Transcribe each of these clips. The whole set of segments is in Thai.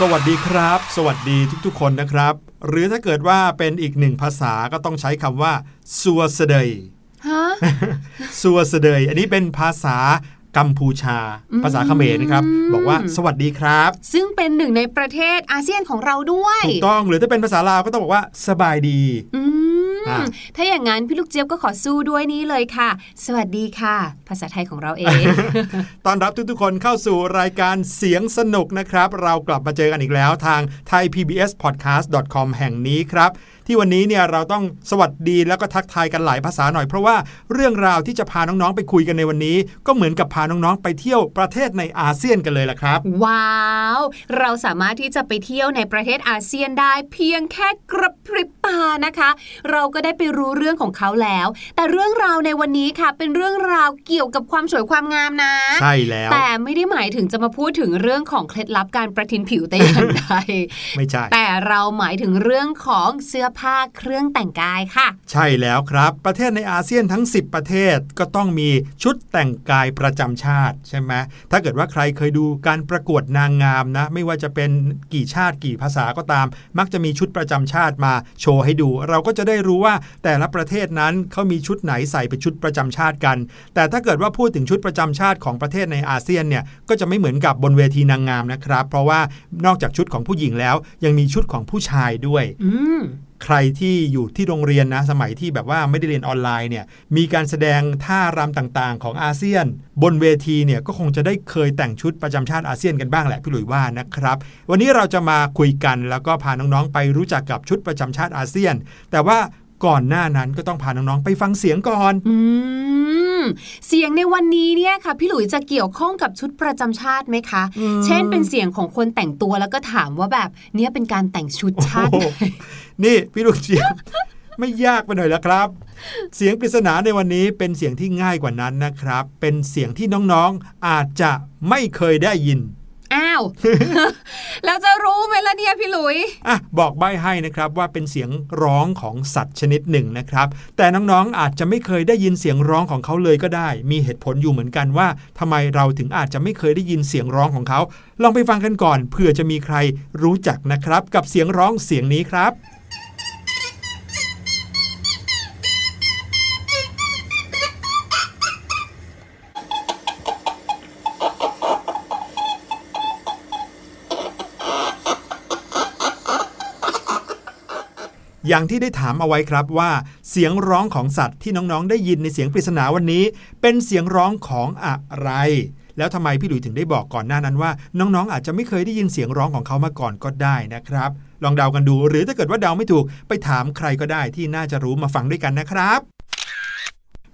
สวัสดีครับ สวัสดีทุกๆ คนนะครับ หรือถ้าเกิดว่าเป็นอีกหนึ่งภาษาก็ต้องใช้คำว่าซัวเสดยฮะซัวเสดยอันนี้เป็นภาษา กัมพูชาอืมภาษาเขมรนะครับ บอกว่าสวัสดีครับ ซึ่งเป็นหนึ่งในประเทศอาเซียนของเราด้วย ถูกต้องหรือถ้าเป็นภาษาลาวก็ต้องบอกว่าสบายดีอืมอะถ้าอย่างนั้นพี่ลูกเจี๊ยบก็ขอสู้ด้วยนี้เลยค่ะ สวัสดีค่ะ ภาษาไทยของเราเองต้อนรับทุกๆคนเข้าสู่รายการเสียงสนุกนะครับ เรากลับมาเจอกันอีกแล้วทาง thaipbspodcast.com แห่งนี้ครับ ที่วันนี้เนี่ยเราต้องสวัสดีแล้วก็ทักทายกันหลายภาษาหน่อยเพราะว่าเรื่องราวที่จะพาน้องๆไปคุยกันในวันนี้ ก็เหมือนกับพาน้องๆไปเที่ยวประเทศในอาเซียนกันเลยล่ะครับ ว้าว เราสามารถที่จะไปเที่ยวในประเทศอาเซียนได้ เพียงแค่กระพริบตานะคะ เราก็ได้ไปรู้เรื่องของเขาแล้ว แต่เรื่องราวในวันนี้ค่ะ เป็นเรื่องราวเกี่ยวกับความสวยความงามนะ ใช่แล้ว แต่ไม่ได้หมายถึงจะมาพูดถึงเรื่องของเคล็ดลับการประทินผิวแต่อย่างใดไม่ใช่แต่เราหมายถึงเรื่องของเสื้อผ้าเครื่องแต่งกายค่ะ ใช่แล้วครับ ประเทศในอาเซียนทั้ง 10 ประเทศก็ต้องมีชุดแต่งกายประจำชาติใช่ไหมถ้าเกิดว่าใครเคยดูการประกวดนางงามนะ ไม่ว่าจะเป็นกี่ชาติกี่ภาษาก็ตาม มักจะมีชุดประจำชาติมาโชว์ให้ดู เราก็จะได้รู้ว่าแต่ละประเทศนั้นเขามีชุดไหนใส่เป็นชุดประจำชาติกัน แต่ถ้าเกิดว่าพูดถึงชุดประจำชาติของประเทศในอาเซียนเนี่ยก็จะไม่เหมือนกับบนเวทีนางงามนะครับ เพราะว่านอกจากชุดของผู้หญิงแล้ว ยังมีชุดของผู้ชายด้วยอืม ใครที่อยู่ที่โรงเรียนนะสมัยที่แบบว่าไม่ได้เรียนออนไลน์เนี่ยมีการแสดงท่ารำต่างๆ ของอาเซียน บนเวทีเนี่ยก็คงจะได้เคยแต่งชุดประจำชาติอาเซียนกันบ้างแหละพี่หลุยว่านะครับ วันนี้เราจะมาคุยกันแล้วก็พาน้องๆ ไปรู้จักกับชุดประจำชาติอาเซียน แต่ว่าก่อนหน้านั้นก็ต้องพาน้องๆไปฟังเสียงก่อนอืมเสียงในวันนี้เนี่ยค่ะ พี่หลุยจะเกี่ยวข้องกับชุดประจำชาติไหมคะอืมเช่นเป็นเสียงของคนแต่งตัวแล้วก็ถามว่าแบบเนี่ยเป็นการแต่งชุดชาติโอ้โห นี่พี่ลูกเจียบไม่ยากไปหน่อยแล้วครับ เสียงปริศนาในวันนี้เป็นเสียงที่ง่ายกว่านั้นนะครับ เป็นเสียงที่น้องๆอาจจะไม่เคยได้ยินอ้าวแล้วจะรู้ไหมล่ะเนี่ยพี่หลุยอะบอกใบ้ให้นะครับว่าเป็นเสียงร้องของสัตว์ชนิดหนึ่งนะครับ แต่น้องๆอาจจะไม่เคยได้ยินเสียงร้องของเขาเลยก็ได้ มีเหตุผลอยู่เหมือนกันว่าทำไมเราถึงอาจจะไม่เคยได้ยินเสียงร้องของเขา ลองไปฟังกันก่อนเผื่อจะมีใครรู้จักนะครับ กับเสียงร้องเสียงนี้ครับ อย่างที่ได้ถามเอาไว้ครับว่า เสียงร้องของสัตว์ที่น้องๆ ได้ยินในเสียงปริศนาวันนี้ เป็นเสียงร้องของอะไร แล้วทำไมพี่หลุยถึงได้บอกก่อนหน้านั้นว่า น้องๆอาจจะไม่เคยได้ยินเสียงร้องของเขามาก่อนก็ได้นะครับ ลองเดากันดู หรือถ้าเกิดว่าเดาไม่ถูกไปถามใครก็ได้ที่น่าจะรู้มาฟังด้วยกันนะครับ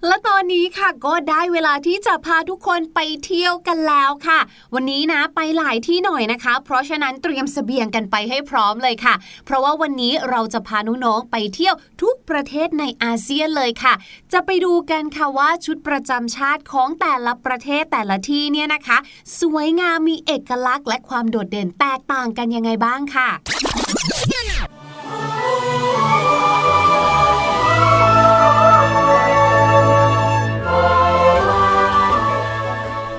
และตอนนี้ค่ะก็ได้เวลาที่จะพาทุกคนไปเที่ยวกันแล้วค่ะ วันนี้นะไปหลายที่หน่อยนะคะ เพราะฉะนั้นเตรียมเสบียงกันไปให้พร้อมเลยค่ะ เพราะว่าวันนี้เราจะพาน้องๆไปเที่ยวทุกประเทศในอาเซียนเลยค่ะ จะไปดูกันค่ะว่าชุดประจำชาติของแต่ละประเทศแต่ละที่เนี่ยนะคะ สวยงามมีเอกลักษณ์และความโดดเด่นแตกต่างกันยังไงบ้างค่ะ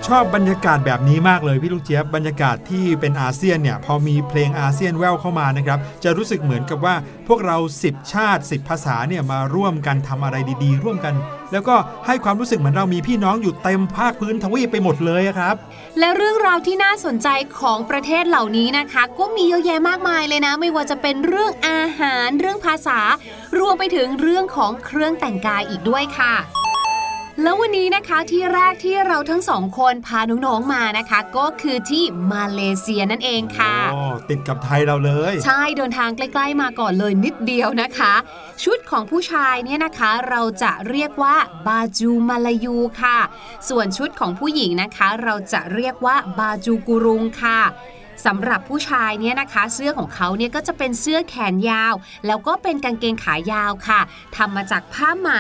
ชอบบรรยากาศแบบนี้มากเลยพี่ลูกเจี๊ยบบรรยากาศที่เป็นอาเซียนเนี่ยพอมีเพลงอาเซียนแววเข้ามานะครับจะรู้สึกเหมือนกับว่าพวกเรา 10 ชาติ 10 ภาษาเนี่ยมาร่วมกันทำอะไรดีๆ ร่วมกัน แล้วก็ให้ความรู้สึกเหมือนเรามีพี่น้องอยู่เต็มภาคพื้นทวีปไปหมดเลยครับ และเรื่องราวที่น่าสนใจของประเทศเหล่านี้นะคะ ก็มีเยอะแยะมากมายเลยนะ ไม่ว่าจะเป็นเรื่องอาหารเรื่องภาษา รวมไปถึงเรื่องของเครื่องแต่งกายอีกด้วยค่ะ แล้ววันนี้นะคะที่แรกที่เราทั้งสองคนพาน้องๆมานะคะ ก็คือที่มาเลเซียนั่นเองค่ะอ๋อติดกับไทยเราเลย ใช่เดินทางใกล้ๆมาก่อนเลยนิดเดียวนะคะ ชุดของผู้ชายเนี่ยนะคะ เราจะเรียกว่าบาจูมาลายูค่ะ ส่วนชุดของผู้หญิงนะคะ เราจะเรียกว่าบาจูกุรุงค่ะ สำหรับผู้ชายเนี่ยนะคะ เสื้อของเขาเนี่ยก็จะเป็นเสื้อแขนยาว แล้วก็เป็นกางเกงขายาวค่ะทำมาจากผ้าไหม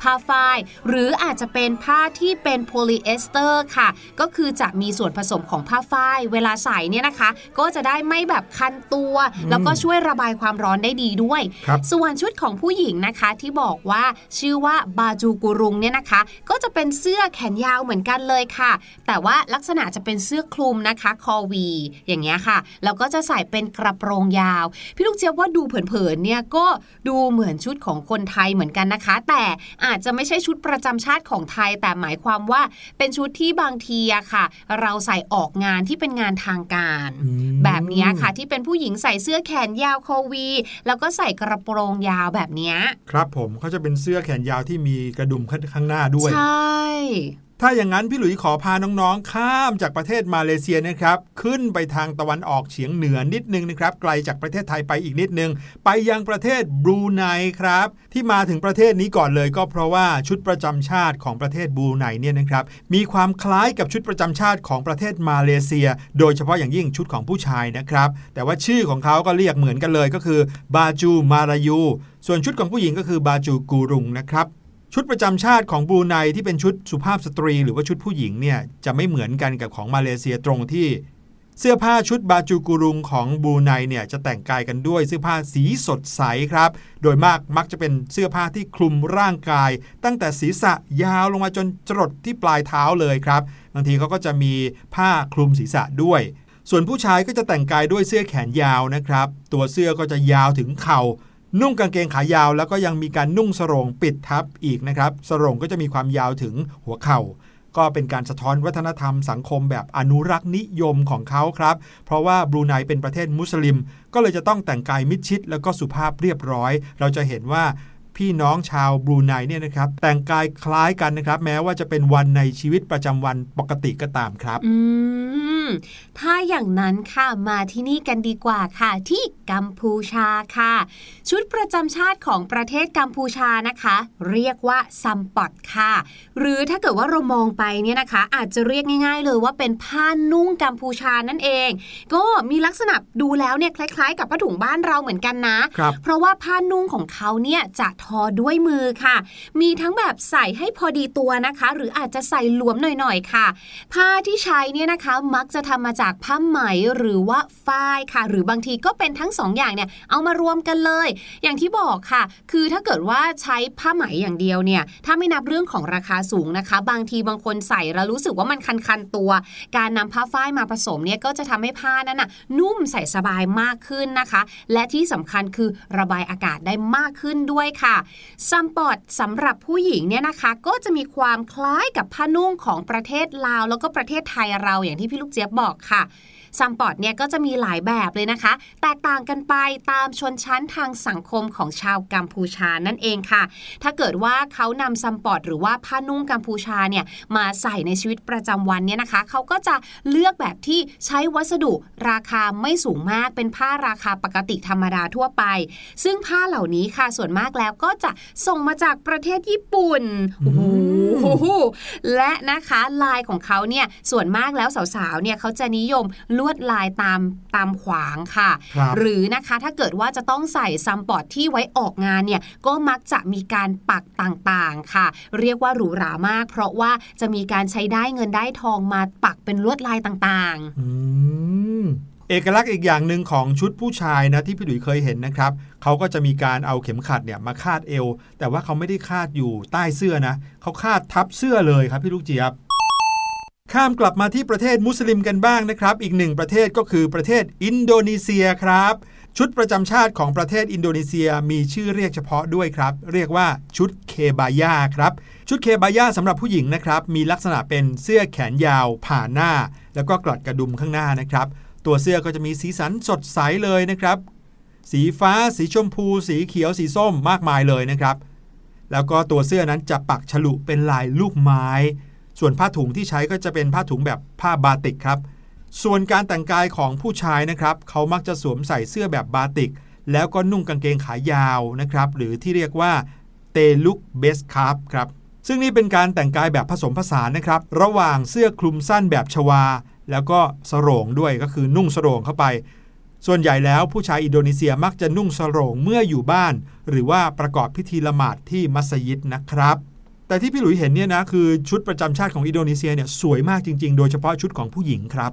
ผ้าฝ้าย หรืออาจจะเป็นผ้าที่เป็นโพลีเอสเตอร์ค่ะ ก็คือจะมีส่วนผสมของผ้าฝ้าย เวลาใส่เนี่ยนะคะ ก็จะได้ไม่แบบคันตัว แล้วก็ช่วยระบายความร้อนได้ดีด้วยครับส่วนชุดของผู้หญิงนะคะที่บอกว่าชื่อว่าบาจูกุรุงเนี่ยนะคะ ก็จะเป็นเสื้อแขนยาวเหมือนกันเลยค่ะ แต่ว่าลักษณะจะเป็นเสื้อคลุมนะคะ คอวี อย่างเงี้ยเงี้ยค่ะ แล้วก็จะใส่เป็นกระโปรงยาว พี่ลูกเจี๊ยบว่าดูเผินๆเนี่ยก็ดูเหมือนชุดของคนไทยเหมือนกันนะคะ แต่อาจจะไม่ใช่ชุดประจำชาติของไทย แต่หมายความว่าเป็นชุดที่บางทีอะค่ะ เราใส่ออกงานที่เป็นงานทางการ แบบนี้ค่ะที่เป็นผู้หญิงใส่เสื้อแขนยาวโควี แล้วก็ใส่กระโปรงยาวแบบนี้ครับผมเขาจะเป็นเสื้อแขนยาวที่มีกระดุมข้างหน้าด้วยใช่ ถ้าอย่างนั้นพี่หลุยขอพาน้องๆ ข้ามจากประเทศมาเลเซียนะครับ ขึ้นไปทางตะวันออกเฉียงเหนือนิดนึงนะครับ ไกลจากประเทศไทยไปอีกนิดนึง ไปยังประเทศบรูไนครับ ที่มาถึงประเทศนี้ก่อนเลยก็เพราะว่าชุดประจำชาติของประเทศบรูไนเนี่ยนะครับ มีความคล้ายกับชุดประจำชาติของประเทศมาเลเซีย โดยเฉพาะอย่างยิ่งชุดของผู้ชายนะครับ แต่ว่าชื่อของเขาก็เรียกเหมือนกันเลยก็คือบาจูมารายู ส่วนชุดของผู้หญิงก็คือบาจูกูรุงนะครับ ชุดประจำชาติของบรูไนที่เป็นชุดสุภาพสตรี หรือว่าชุดผู้หญิงเนี่ยจะไม่เหมือนกันกับของมาเลเซียตรงที่ เสื้อผ้าชุดบาจูกุรุงของบรูไนเนี่ยจะแต่งกายกันด้วยเสื้อผ้าสีสดใสครับ โดยมากมักจะเป็นเสื้อผ้าที่คลุมร่างกาย ตั้งแต่ศีรษะยาวลงมาจนจรดที่ปลายเท้าเลยครับบางทีเขาก็จะมีผ้าคลุมศีรษะด้วย ส่วนผู้ชายก็จะแต่งกายด้วยเสื้อแขนยาวนะครับ ตัวเสื้อก็จะยาวถึงเข่า นุ่งกางเกงขายาวแล้วก็ยังมีการนุ่งสรงปิดทับอีกนะครับสรงก็จะมีความยาวถึงหัวเข่า ก็เป็นการสะท้อนวัฒนธรรมสังคมแบบอนุรักษ์นิยมของเขาครับ เพราะว่าบรูไนเป็นประเทศมุสลิม ก็เลยจะต้องแต่งกายมิดชิด แล้วก็สุภาพเรียบร้อย เราจะเห็นว่า พี่น้องชาวบรูไนเนี่ยนะครับแต่งกายคล้ายกันนะครับแม้ว่าจะเป็นวันในชีวิตประจำวันปกติก็ตามครับอืมถ้าอย่างนั้นค่ะมาที่นี่กันดีกว่าค่ะ ที่กัมพูชาค่ะ ชุดประจำชาติของประเทศกัมพูชานะคะ เรียกว่าซัมปอดค่ะ หรือถ้าเกิดว่าเรามองไปเนี่ยนะคะ อาจจะเรียกง่าย ๆ เลยว่าเป็นผ้านุ่งกัมพูชานั่นเอง ก็มีลักษณะดูแล้วเนี่ยคล้าย ๆ กับผ้าถุงบ้านเราเหมือนกันนะ เพราะว่าผ้านุ่งของเขาเนี่ยจะทอด้วยมือค่ะ มีทั้งแบบใส่ให้พอดีตัวนะคะ หรืออาจจะใส่หลวมหน่อยๆค่ะ ผ้าที่ใช้เนี่ยนะคะมักจะทำมาจากผ้าไหมหรือว่าฝ้ายค่ะ หรือบางทีก็เป็นทั้ง2ออย่างเนี่ยเอามารวมกันเลย อย่างที่บอกค่ะ คือถ้าเกิดว่าใช้ผ้าไหมอย่างเดียวเนี่ยถ้าไม่นับเรื่องของราคาสูงนะคะ บางทีบางคนใส่แล้วรู้สึกว่ามันคันๆตัว การนำผ้าฝ้ายมาผสมเนี่ยก็จะทำให้ผ้านั้นน่ะนุ่มใส่สบายมากขึ้นนะคะ และที่สำคัญคือระบายอากาศได้มากขึ้นด้วยค่ะซัมปอดสำหรับผู้หญิงเนี่ยนะคะก็จะมีความคล้ายกับผ้านุ่งของประเทศลาว แล้วก็ประเทศไทยเราอย่างที่พี่ลูกเจี๊ยบบอกค่ะ ซัมปอร์ตเนี่ยก็จะมีหลายแบบเลยนะคะ แตกต่างกันไปตามชนชั้นทางสังคมของชาวกัมพูชานั่นเองค่ะ ถ้าเกิดว่าเขานำซัมปอร์ตหรือว่าผ้านุ่งกัมพูชาเนี่ยมาใส่ในชีวิตประจำวันเนี่ยนะคะ เขาก็จะเลือกแบบที่ใช้วัสดุราคาไม่สูงมากเป็นผ้าราคาปกติธรรมดาทั่วไป ซึ่งผ้าเหล่านี้ค่ะส่วนมากแล้วก็จะส่งมาจากประเทศญี่ปุ่นโอ้โหและนะคะลายของเขาเนี่ยส่วนมากแล้วสาวๆเนี่ยเขาจะนิยมลวดลายตามตามขวางค่ะหรือนะคะถ้าเกิดว่าจะต้องใส่ซัมปอร์ตที่ไว้ออกงานเนี่ยก็มักจะมีการปักต่างๆค่ะ เรียกว่าหรูหรามาก เพราะว่าจะมีการใช้ด้ายเงินด้ายทองมาปักเป็นลวดลายต่างๆเอกลักษณ์อีกอย่างหนึ่งของชุดผู้ชายนะที่พี่หลุยเคยเห็นนะครับเขาก็จะมีการเอาเข็มขัดเนี่ยมาคาดเอว แต่ว่าเขาไม่ได้คาดอยู่ใต้เสื้อนะเขาคาดทับเสื้อเลยครับพี่ลูกเจี๊ยบ ข้ามกลับมาที่ประเทศมุสลิมกันบ้างนะครับ อีกหนึ่งประเทศก็คือประเทศอินโดนีเซียครับ ชุดประจำชาติของประเทศอินโดนีเซียมีชื่อเรียกเฉพาะด้วยครับ เรียกว่าชุดเคบายาครับ ชุดเคบายาสำหรับผู้หญิงนะครับ มีลักษณะเป็นเสื้อแขนยาว ผ่าหน้า แล้วก็กลอดกระดุมข้างหน้านะครับ ตัวเสื้อก็จะมีสีสันสดใสเลยนะครับ สีฟ้า สีชมพู สีเขียว สีส้มมากมายเลยนะครับ แล้วก็ตัวเสื้อนั้นจะปักฉลุเป็นลายลูกไม้ ส่วนผ้าถุงที่ใช้ก็จะเป็นผ้าถุงแบบผ้าบาติกครับ ส่วนการแต่งกายของผู้ชายนะครับเขามักจะสวมใส่เสื้อแบบบาติก แล้วก็นุ่งกางเกงขายาวนะครับหรือที่เรียกว่าเตลุกเบสคาร์ฟครับซึ่งนี่เป็นการแต่งกายแบบผสมผสานนะครับ ระหว่างเสื้อคลุมสั้นแบบชวา แล้วก็สโรงด้วยก็คือนุ่งสโรงเข้าไป ส่วนใหญ่แล้วผู้ชายอินโดนีเซียมักจะนุ่งสโรงเมื่ออยู่บ้าน หรือว่าประกอบพิธีละหมาดที่มัสยิดนะครับ แต่ที่พี่หลุยเห็นเนี่ยนะคือชุดประจำชาติของอินโดนีเซียเนี่ยสวยมากจริง ๆ โดยเฉพาะชุดของผู้หญิงครับ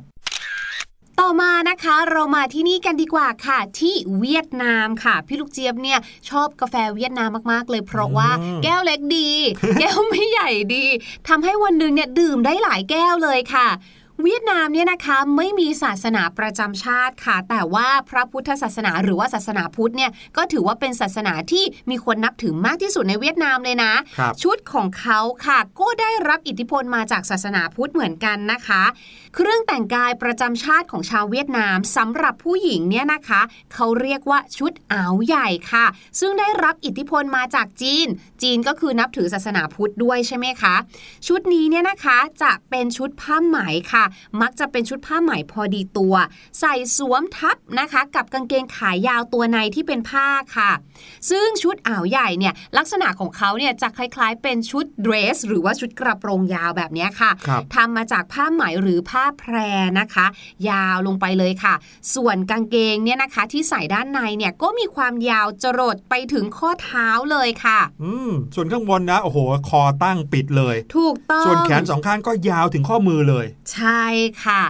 ต่อมานะคะเรามาที่นี่กันดีกว่าค่ะ ที่เวียดนามค่ะ พี่ลูกเจี๊ยบเนี่ยชอบกาแฟเวียดนามมากๆ เลย เพราะว่าแก้วเล็กดี แก้วไม่ใหญ่ดีทำให้วันหนึ่งเนี่ยดื่มได้หลายแก้วเลยค่ะ เวียดนามเนี่ยนะคะไม่มีศาสนาประจำชาติค่ะ แต่ว่าพระพุทธศาสนาหรือว่าศาสนาพุทธเนี่ยก็ถือว่าเป็นศาสนาที่มีคนนับถือมากที่สุดในเวียดนามเลยนะ ชุดของเขาค่ะ ก็ได้รับอิทธิพลมาจากศาสนาพุทธเหมือนกันนะคะ เครื่องแต่งกายประจำชาติของชาวเวียดนามสำหรับผู้หญิงเนี่ยนะคะ เขาเรียกว่าชุดอาวใหญ่ค่ะ ซึ่งได้รับอิทธิพลมาจากจีน จีนก็คือนับถือศาสนาพุทธด้วยใช่ไหมคะ ชุดนี้เนี่ยนะคะจะเป็นชุดผ้าไหมค่ะ มักจะเป็นชุดผ้าไหมพอดีตัว ใส่สวมทับนะคะ กับกางเกงขายาวตัวในที่เป็นผ้าค่ะ ซึ่งชุดอ่าวใหญ่เนี่ยลักษณะของเขาเนี่ยจะคล้ายๆ เป็นชุดเดรส หรือว่าชุดกระโปรงยาวแบบนี้ค่ะทำมาจากผ้าไหมหรือผ้าแพรนะคะ ยาวลงไปเลยค่ะ ส่วนกางเกงเนี่ยนะคะ ที่ใส่ด้านในเนี่ยก็มีความยาวจรดไปถึงข้อเท้าเลยค่ะ อืมส่วนข้างบนนะโอ้โหคอตั้งปิดเลย ถูกต้องส่วนแขนสองข้างก็ยาวถึงข้อมือเลย ใช่ค่ะ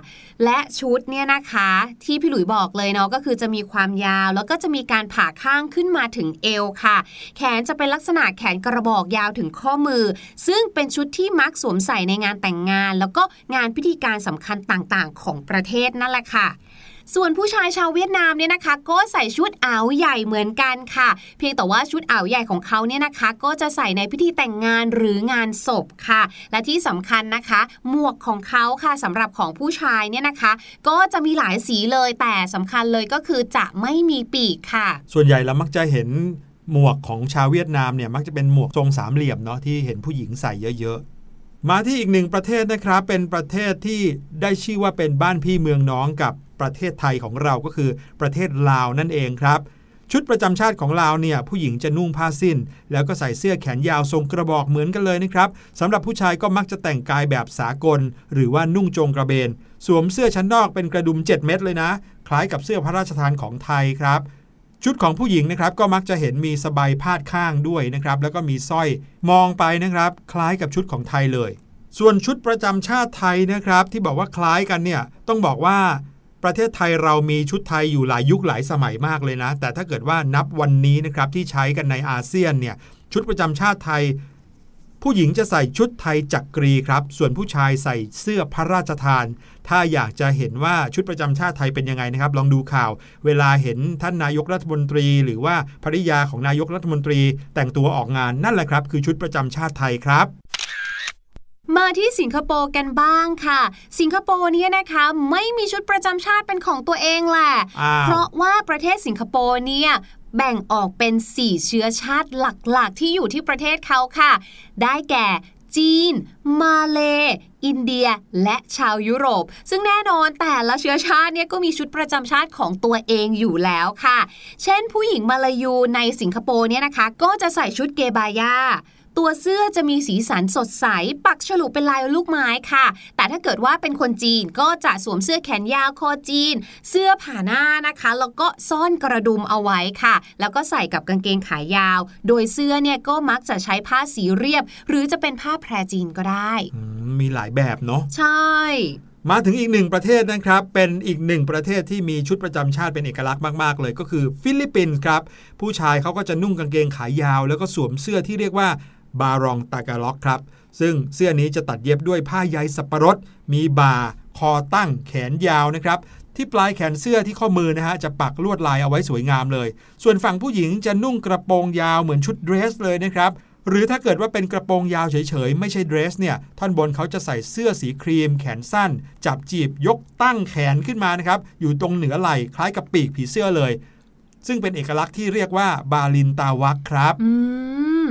และชุดเนี่ยนะคะ ที่พี่หลุยบอกเลยเนาะก็คือจะมีความยาวแล้วก็จะมีการผ่าข้างขึ้นมาถึงเอวค่ะ แขนจะเป็นลักษณะแขนกระบอกยาวถึงข้อมือ ซึ่งเป็นชุดที่มักสวมใส่ในงานแต่งงาน แล้วก็งานพิธีการสำคัญต่างๆ ของประเทศนั่นแหละค่ะส่วนผู้ชายชาวเวียดนามเนี่ยนะคะ ก็ใส่ชุดอ่าวใหญ่เหมือนกันค่ะ เพียงแต่ว่าชุดอ่าวใหญ่ของเขาเนี่ยนะคะ ก็จะใส่ในพิธีแต่งงานหรืองานศพค่ะ และที่สำคัญนะคะ หมวกของเขาค่ะสำหรับของผู้ชายเนี่ยนะคะ ก็จะมีหลายสีเลยแต่สำคัญเลยก็คือจะไม่มีปีกค่ะ ส่วนใหญ่เรามักจะเห็นหมวกของชาวเวียดนามเนี่ยมักจะเป็นหมวกทรงสามเหลี่ยมเนาะที่เห็นผู้หญิงใส่เยอะ มาที่อีกหนึ่งประเทศนะครับ เป็นประเทศที่ได้ชื่อว่าเป็นบ้านพี่เมืองน้องกับประเทศไทยของเราก็คือประเทศลาวนั่นเองครับ ชุดประจำชาติของลาวเนี่ยผู้หญิงจะนุ่งผ้าสิ้น แล้วก็ใส่เสื้อแขนยาวทรงกระบอกเหมือนกันเลยนะครับสำหรับผู้ชายก็มักจะแต่งกายแบบสากล หรือว่านุ่งโจงกระเบน สวมเสื้อชั้นนอกเป็นกระดุม 7 เม็ดเลยนะ คล้ายกับเสื้อพระราชทานของไทยครับ ชุดของผู้หญิงนะครับก็มักจะเห็นมีสบายพาดข้างด้วยนะครับ แล้วก็มีสร้อยมองไปนะครับ คล้ายกับชุดของไทยเลย ส่วนชุดประจำชาติไทยนะครับ ที่บอกว่าคล้ายกันเนี่ยต้องบอกว่าประเทศไทยเรามีชุดไทยอยู่หลายยุคหลายสมัยมากเลยนะ แต่ถ้าเกิดว่านับวันนี้นะครับที่ใช้กันในอาเซียนเนี่ยชุดประจำชาติไทย ผู้หญิงจะใส่ชุดไทยจักกรีครับ ส่วนผู้ชายใส่เสื้อพระราชทาน ถ้าอยากจะเห็นว่าชุดประจำชาติไทยเป็นยังไงนะครับ ลองดูข่าว เวลาเห็นท่านนายกรัฐมนตรี หรือว่าภริยาของนายกรัฐมนตรี แต่งตัวออกงานนั่นแหละครับ คือชุดประจำชาติไทยครับมาที่สิงคโปร์กันบ้างค่ะ สิงคโปร์เนี่ยนะคะไม่มีชุดประจำชาติเป็นของตัวเองแหละ เพราะว่าประเทศสิงคโปร์เนี่ย แบ่งออกเป็น 4 เชื้อชาติหลักๆ ที่อยู่ที่ประเทศเขาค่ะ ได้แก่จีน มาเล อินเดีย และชาวยุโรป ซึ่งแน่นอนแต่ละเชื้อชาติเนี่ยก็มีชุดประจำชาติของตัวเองอยู่แล้วค่ะ เช่นผู้หญิงมาลายูในสิงคโปร์เนี่ยนะคะ ก็จะใส่ชุดเกบายา ตัวเสื้อจะมีสีสันสดใส ปักฉลุเป็นลายลูกไม้ค่ะ แต่ถ้าเกิดว่าเป็นคนจีนก็จะสวมเสื้อแขนยาวคอจีน เสื้อผ่าหน้านะคะ แล้วก็ซ่อนกระดุมเอาไว้ค่ะ แล้วก็ใส่กับกางเกงขายาว โดยเสื้อเนี่ยก็มักจะใช้ผ้าสีเรียบ หรือจะเป็นผ้าแพรจีนก็ได้มีหลายแบบเนาะใช่มาถึงอีกหนึ่งประเทศนะครับ เป็นอีกหนึ่งประเทศที่มีชุดประจำชาติเป็นเอกลักษณ์มาก ๆ เลยก็คือฟิลิปปินส์ครับ ผู้ชายเขาก็จะนุ่งกางเกงขายาว แล้วก็สวมเสื้อที่เรียกว่า บารองตากาล็อกครับ ซึ่งเสื้อนี้จะตัดเย็บด้วยผ้าใยสับปะรด มีบ่า คอตั้ง แขนยาวนะครับ ที่ปลายแขนเสื้อที่ข้อมือนะฮะ จะปักลวดลายเอาไว้สวยงามเลย ส่วนฝั่งผู้หญิงจะนุ่งกระโปรงยาวเหมือนชุดเดรสเลยนะครับหรือถ้าเกิดว่าเป็นกระโปรงยาวเฉยๆ ไม่ใช่เดรสเนี่ยท่อนบนเขาจะใส่เสื้อสีครีม แขนสั้น จับจีบยกตั้งแขนขึ้นมานะครับ อยู่ตรงเหนือไหล่คล้ายกับปีกผีเสื้อเลย ซึ่งเป็นเอกลักษณ์ที่เรียกว่าบาลินตาวักครับอืม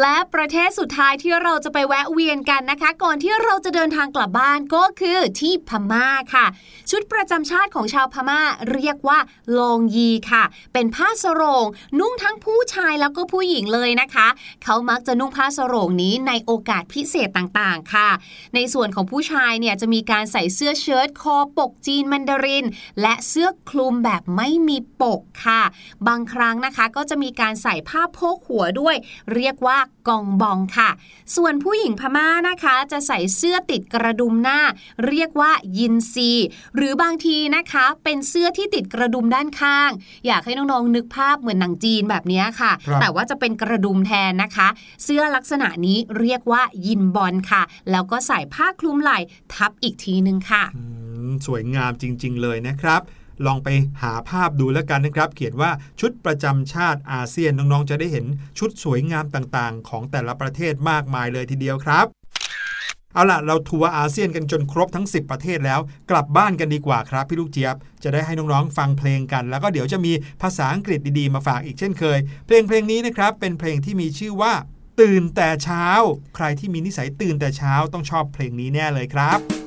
และประเทศสุดท้ายที่เราจะไปแวะเวียนกันนะคะ ก่อนที่เราจะเดินทางกลับบ้านก็คือที่พม่าค่ะ ชุดประจำชาติของชาวพม่าเรียกว่าลองยีค่ะ เป็นผ้าสรง นุ่งทั้งผู้ชายแล้วก็ผู้หญิงเลยนะคะ เขามักจะนุ่งผ้าสรงนี้ในโอกาสพิเศษต่างๆค่ะ ในส่วนของผู้ชายเนี่ยจะมีการใส่เสื้อเชิ้ตคอปกจีนมันดาริน และเสื้อคลุมแบบไม่มีปกค่ะ บางครั้งนะคะก็จะมีการใส่ผ้าโพกหัวด้วย เรียกว่ากองบองค่ะ ส่วนผู้หญิงพม่านะคะ จะใส่เสื้อติดกระดุมหน้า เรียกว่ายินซี หรือบางทีนะคะ เป็นเสื้อที่ติดกระดุมด้านข้าง อยากให้น้องๆนึกภาพเหมือนหนังจีนแบบนี้ค่ะ แต่ว่าจะเป็นกระดุมแทนนะคะ เสื้อลักษณะนี้เรียกว่ายินบอลค่ะ แล้วก็ใส่ผ้าคลุมไหล่ทับอีกทีนึงค่ะสวยงามจริง ๆ เลยนะครับ ลองไปหาภาพดูแล้วกันนะครับ เขียนว่าชุดประจำชาติอาเซียนน้องๆ จะได้เห็นชุดสวยงามต่างๆ ของแต่ละประเทศมากมายเลยทีเดียวครับเอาล่ะ เราทัวร์อาเซียนกันจนครบทั้ง 10 ประเทศแล้ว กลับบ้านกันดีกว่าครับ พี่ลูกเจี๊ยบ จะได้ให้น้องๆฟังเพลงกัน แล้วก็เดี๋ยวจะมีภาษาอังกฤษดีๆ มาฝากอีกเช่นเคย เพลงเพลงนี้นะครับ เป็นเพลงที่มีชื่อว่า ตื่นแต่เช้า ใครที่มีนิสัยตื่นแต่เช้าต้องชอบเพลงนี้แน่เลยครับ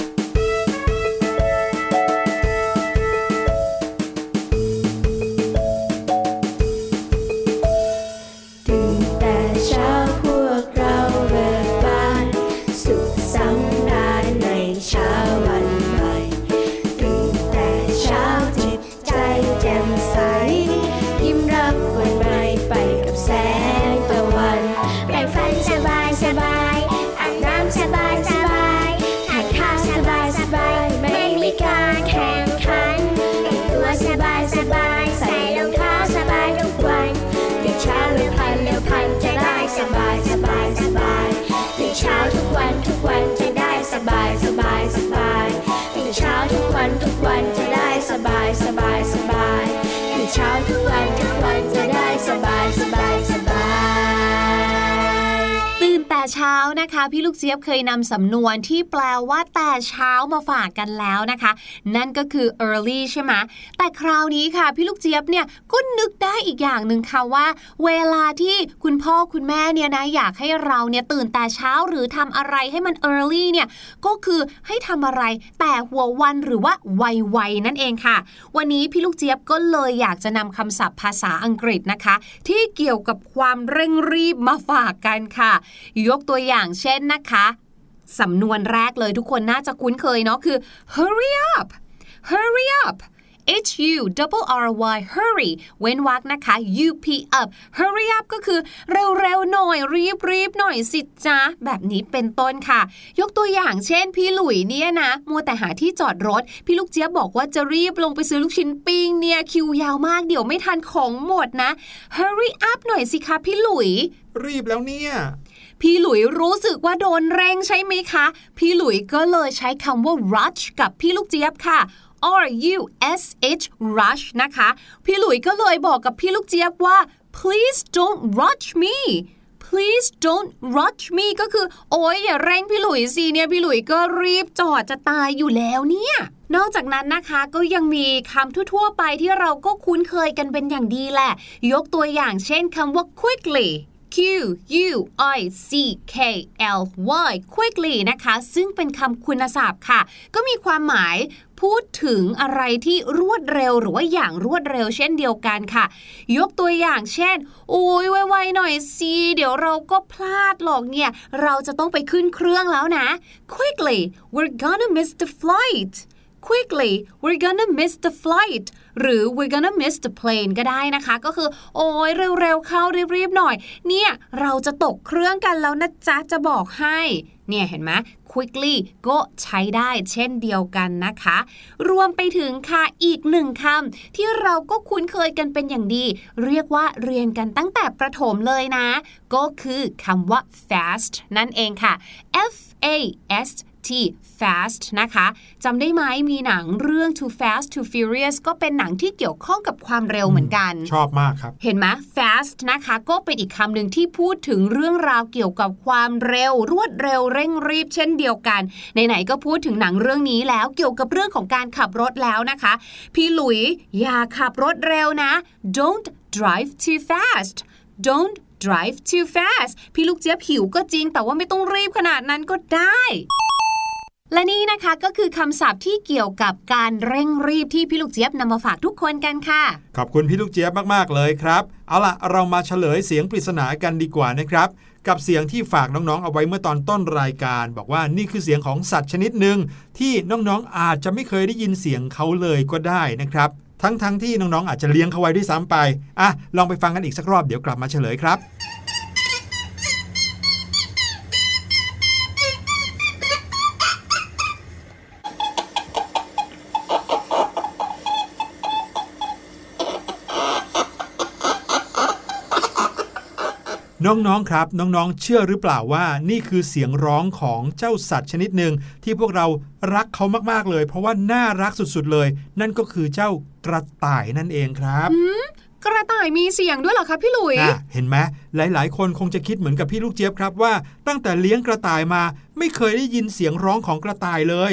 แต่เช้านะคะ พี่ลูกเจี๊ยบเคยนำสำนวนที่แปลว่าแต่เช้ามาฝากกันแล้วนะคะ นั่นก็คือ early ใช่ไหมแต่คราวนี้ค่ะ พี่ลูกเจี๊ยบเนี่ยก็นึกได้อีกอย่างหนึ่งค่ะว่า เวลาที่คุณพ่อคุณแม่เนี่ยนะอยากให้เราเนี่ยตื่นแต่เช้าหรือทำอะไรให้มัน early เนี่ยก็คือให้ทำอะไรแต่หัววันหรือว่าไวๆนั่นเองค่ะ วันนี้พี่ลูกเจี๊ยบก็เลยอยากจะนำคำศัพท์ภาษาอังกฤษนะคะ ที่เกี่ยวกับความเร่งรีบมาฝากกันค่ะยกตัวอย่างเช่นนะคะ สำนวนแรกเลยทุกคนน่าจะคุ้นเคยเนาะคือ hurry up hurry up H U double R Y hurry เว้นวรรคนะคะ U P up hurry up ก็คือเร็วๆหน่อยรีบรีบหน่อยสิจ้าแบบนี้เป็นต้นค่ะ ยกตัวอย่างเช่น พี่หลุยเนี่ยนะ มัวแต่หาที่จอดรถ พี่ลูกเจี๊ยบบอกว่าจะรีบลงไปซื้อลูกชิ้นปิ้งเนี่ย คิวยาวมากเดี๋ยวไม่ทันของหมดนะ hurry up หน่อยสิคะพี่หลุย รีบแล้วเนี่ย พี่หลุยรู้สึกว่าโดนเร่งใช่ไหมคะ พี่หลุยก็เลยใช้คำว่า rush กับพี่ลูกเจี๊ยบค่ะ R U S H rush นะคะ พี่หลุยก็เลยบอกกับพี่ลูกเจี๊ยบว่า please don't rush me please don't rush me ก็คือ โอ้ยอย่าเร่งพี่หลุยสิเนี่ย พี่หลุยก็รีบจอดจะตายอยู่แล้วเนี่ย นอกจากนั้นนะคะก็ยังมีคำทั่วๆไปที่เราก็คุ้นเคยกันเป็นอย่างดีแหละ ยกตัวอย่างเช่นคำว่า quickly Q U I C K L Y quickly นะคะ ซึ่งเป็นคำคุณศัพท์ค่ะ ก็มีความหมายพูดถึงอะไรที่รวดเร็วหรือว่าอย่างรวดเร็วเช่นเดียวกันค่ะ ยกตัวอย่างเช่นโอ้ยไวๆหน่อยสิเดี๋ยวเราก็พลาดหรอกเนี่ย เราจะต้องไปขึ้นเครื่องแล้วนะ quickly we're gonna miss the flight quickly we're gonna miss the flight หรือ we're gonna miss the plane ก็ได้นะคะ ก็คือ โอ้ยเร็วๆเข้ารีบๆหน่อย เนี่ย เราจะตกเครื่องกันแล้วนะจ๊ะ จะบอกให้ เนี่ยเห็นไหม quickly ก็ใช้ได้เช่นเดียวกันนะคะ รวมไปถึงค่ะอีกหนึ่งคำที่เราก็คุ้นเคยกันเป็นอย่างดี เรียกว่าเรียนกันตั้งแต่ประถมเลยนะ ก็คือคำว่า fast นั่นเองค่ะ F A S T fast นะคะจำได้ไหมมีหนังเรื่อง Too Fast Too Furious ก็เป็นหนังที่เกี่ยวข้องกับความเร็วเหมือนกัน ชอบมากครับ เห็นไหม fast นะคะก็เป็นอีกคำหนึ่งที่พูดถึงเรื่องราวเกี่ยวกับความเร็ว รวดเร็วเร่งรีบเช่นเดียวกันไหนๆก็พูดถึงหนังเรื่องนี้แล้วเกี่ยวกับเรื่องของการขับรถแล้วนะคะ พี่หลุยอย่าขับรถเร็วนะ don't drive too fast don't drive too fast พี่ลูกเจี๊ยบหิวก็จริงแต่ว่าไม่ต้องรีบขนาดนั้นก็ได้ และนี่นะคะก็คือคำศัพท์ที่เกี่ยวกับการเร่งรีบที่พี่ลูกเจี๊ยบนำมาฝากทุกคนกันค่ะ ขอบคุณพี่ลูกเจี๊ยบมากๆเลยครับ เอาล่ะเรามาเฉลยเสียงปริศนากันดีกว่านะครับ กับเสียงที่ฝากน้องๆเอาไว้เมื่อตอนต้นรายการ บอกว่านี่คือเสียงของสัตว์ชนิดหนึ่งที่น้องๆอาจจะไม่เคยได้ยินเสียงเขาเลยก็ได้นะครับ ทั้งๆทที่น้องๆอาจจะเลี้ยงเขาไว้ด้วยซ้ำไปอะลองไปฟังกันอีกสักรอบเดี๋ยวกลับมาเฉลยครับ น้องๆครับ น้องๆ เชื่อหรือเปล่าว่านี่คือเสียงร้องของเจ้าสัตว์ชนิดหนึ่งที่พวกเรารักเขามากๆเลย เพราะว่าน่ารักสุดๆเลย นั่นก็คือเจ้ากระต่ายนั่นเองครับกระต่ายมีเสียงด้วยเหรอคะพี่หลุยอะเห็นไหมหลาย ๆ คนคงจะคิดเหมือนกับพี่ลูกเจี๊ยบครับว่า ตั้งแต่เลี้ยงกระต่ายมาไม่เคยได้ยินเสียงร้องของกระต่ายเลย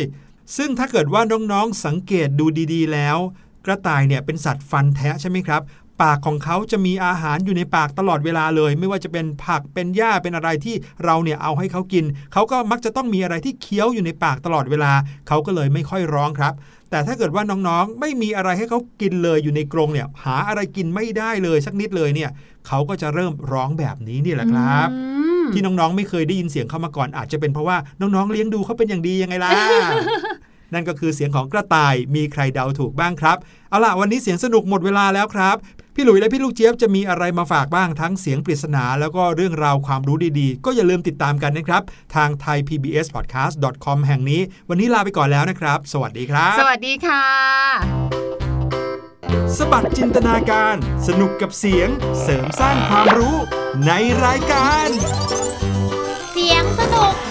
ซึ่งถ้าเกิดว่าน้องๆสังเกตดูดีๆ แล้ว กระต่ายเนี่ยเป็นสัตว์ฟันแทะใช่ไหมครับ ปากของเขาจะมีอาหารอยู่ในปากตลอดเวลาเลย ไม่ว่าจะเป็นผักเป็นหญ้าเป็นอะไรที่เราเนี่ยเอาให้เขากิน เขาก็มักจะต้องมีอะไรที่เคี้ยวอยู่ในปากตลอดเวลา เขาก็เลยไม่ค่อยร้องครับ แต่ถ้าเกิดว่าน้องๆ ไม่มีอะไรให้เขากินเลยอยู่ในกรงเนี่ย หาอะไรกินไม่ได้เลยสักนิดเลยเนี่ยเขาก็จะเริ่มร้องแบบนี้นี่แหละครับอืมที่น้องๆ ไม่เคยได้ยินเสียงเข้ามาก่อนอาจจะเป็นเพราะว่าน้องๆ เลี้ยงดูเขาเป็นอย่างดียังไงล่ะ นั่นก็คือเสียงของกระต่ายมีใครเดาถูกบ้างครับ เอาล่ะวันนี้เสียงสนุกหมดเวลาแล้วครับ พี่หลุยและพี่ลูกเจี๊ยบจะมีอะไรมาฝากบ้างทั้งเสียงปริศนา แล้วก็เรื่องราวความรู้ดีๆ ก็อย่าลืมติดตามกันนะครับ ทาง thaipbspodcast.com แห่งนี้ วันนี้ลาไปก่อนแล้วนะครับ สวัสดีครับ สวัสดีค่ะ สบัดจินตนาการ สนุกกับเสียงเสริมสร้างความรู้ในรายการ เสียงสนุก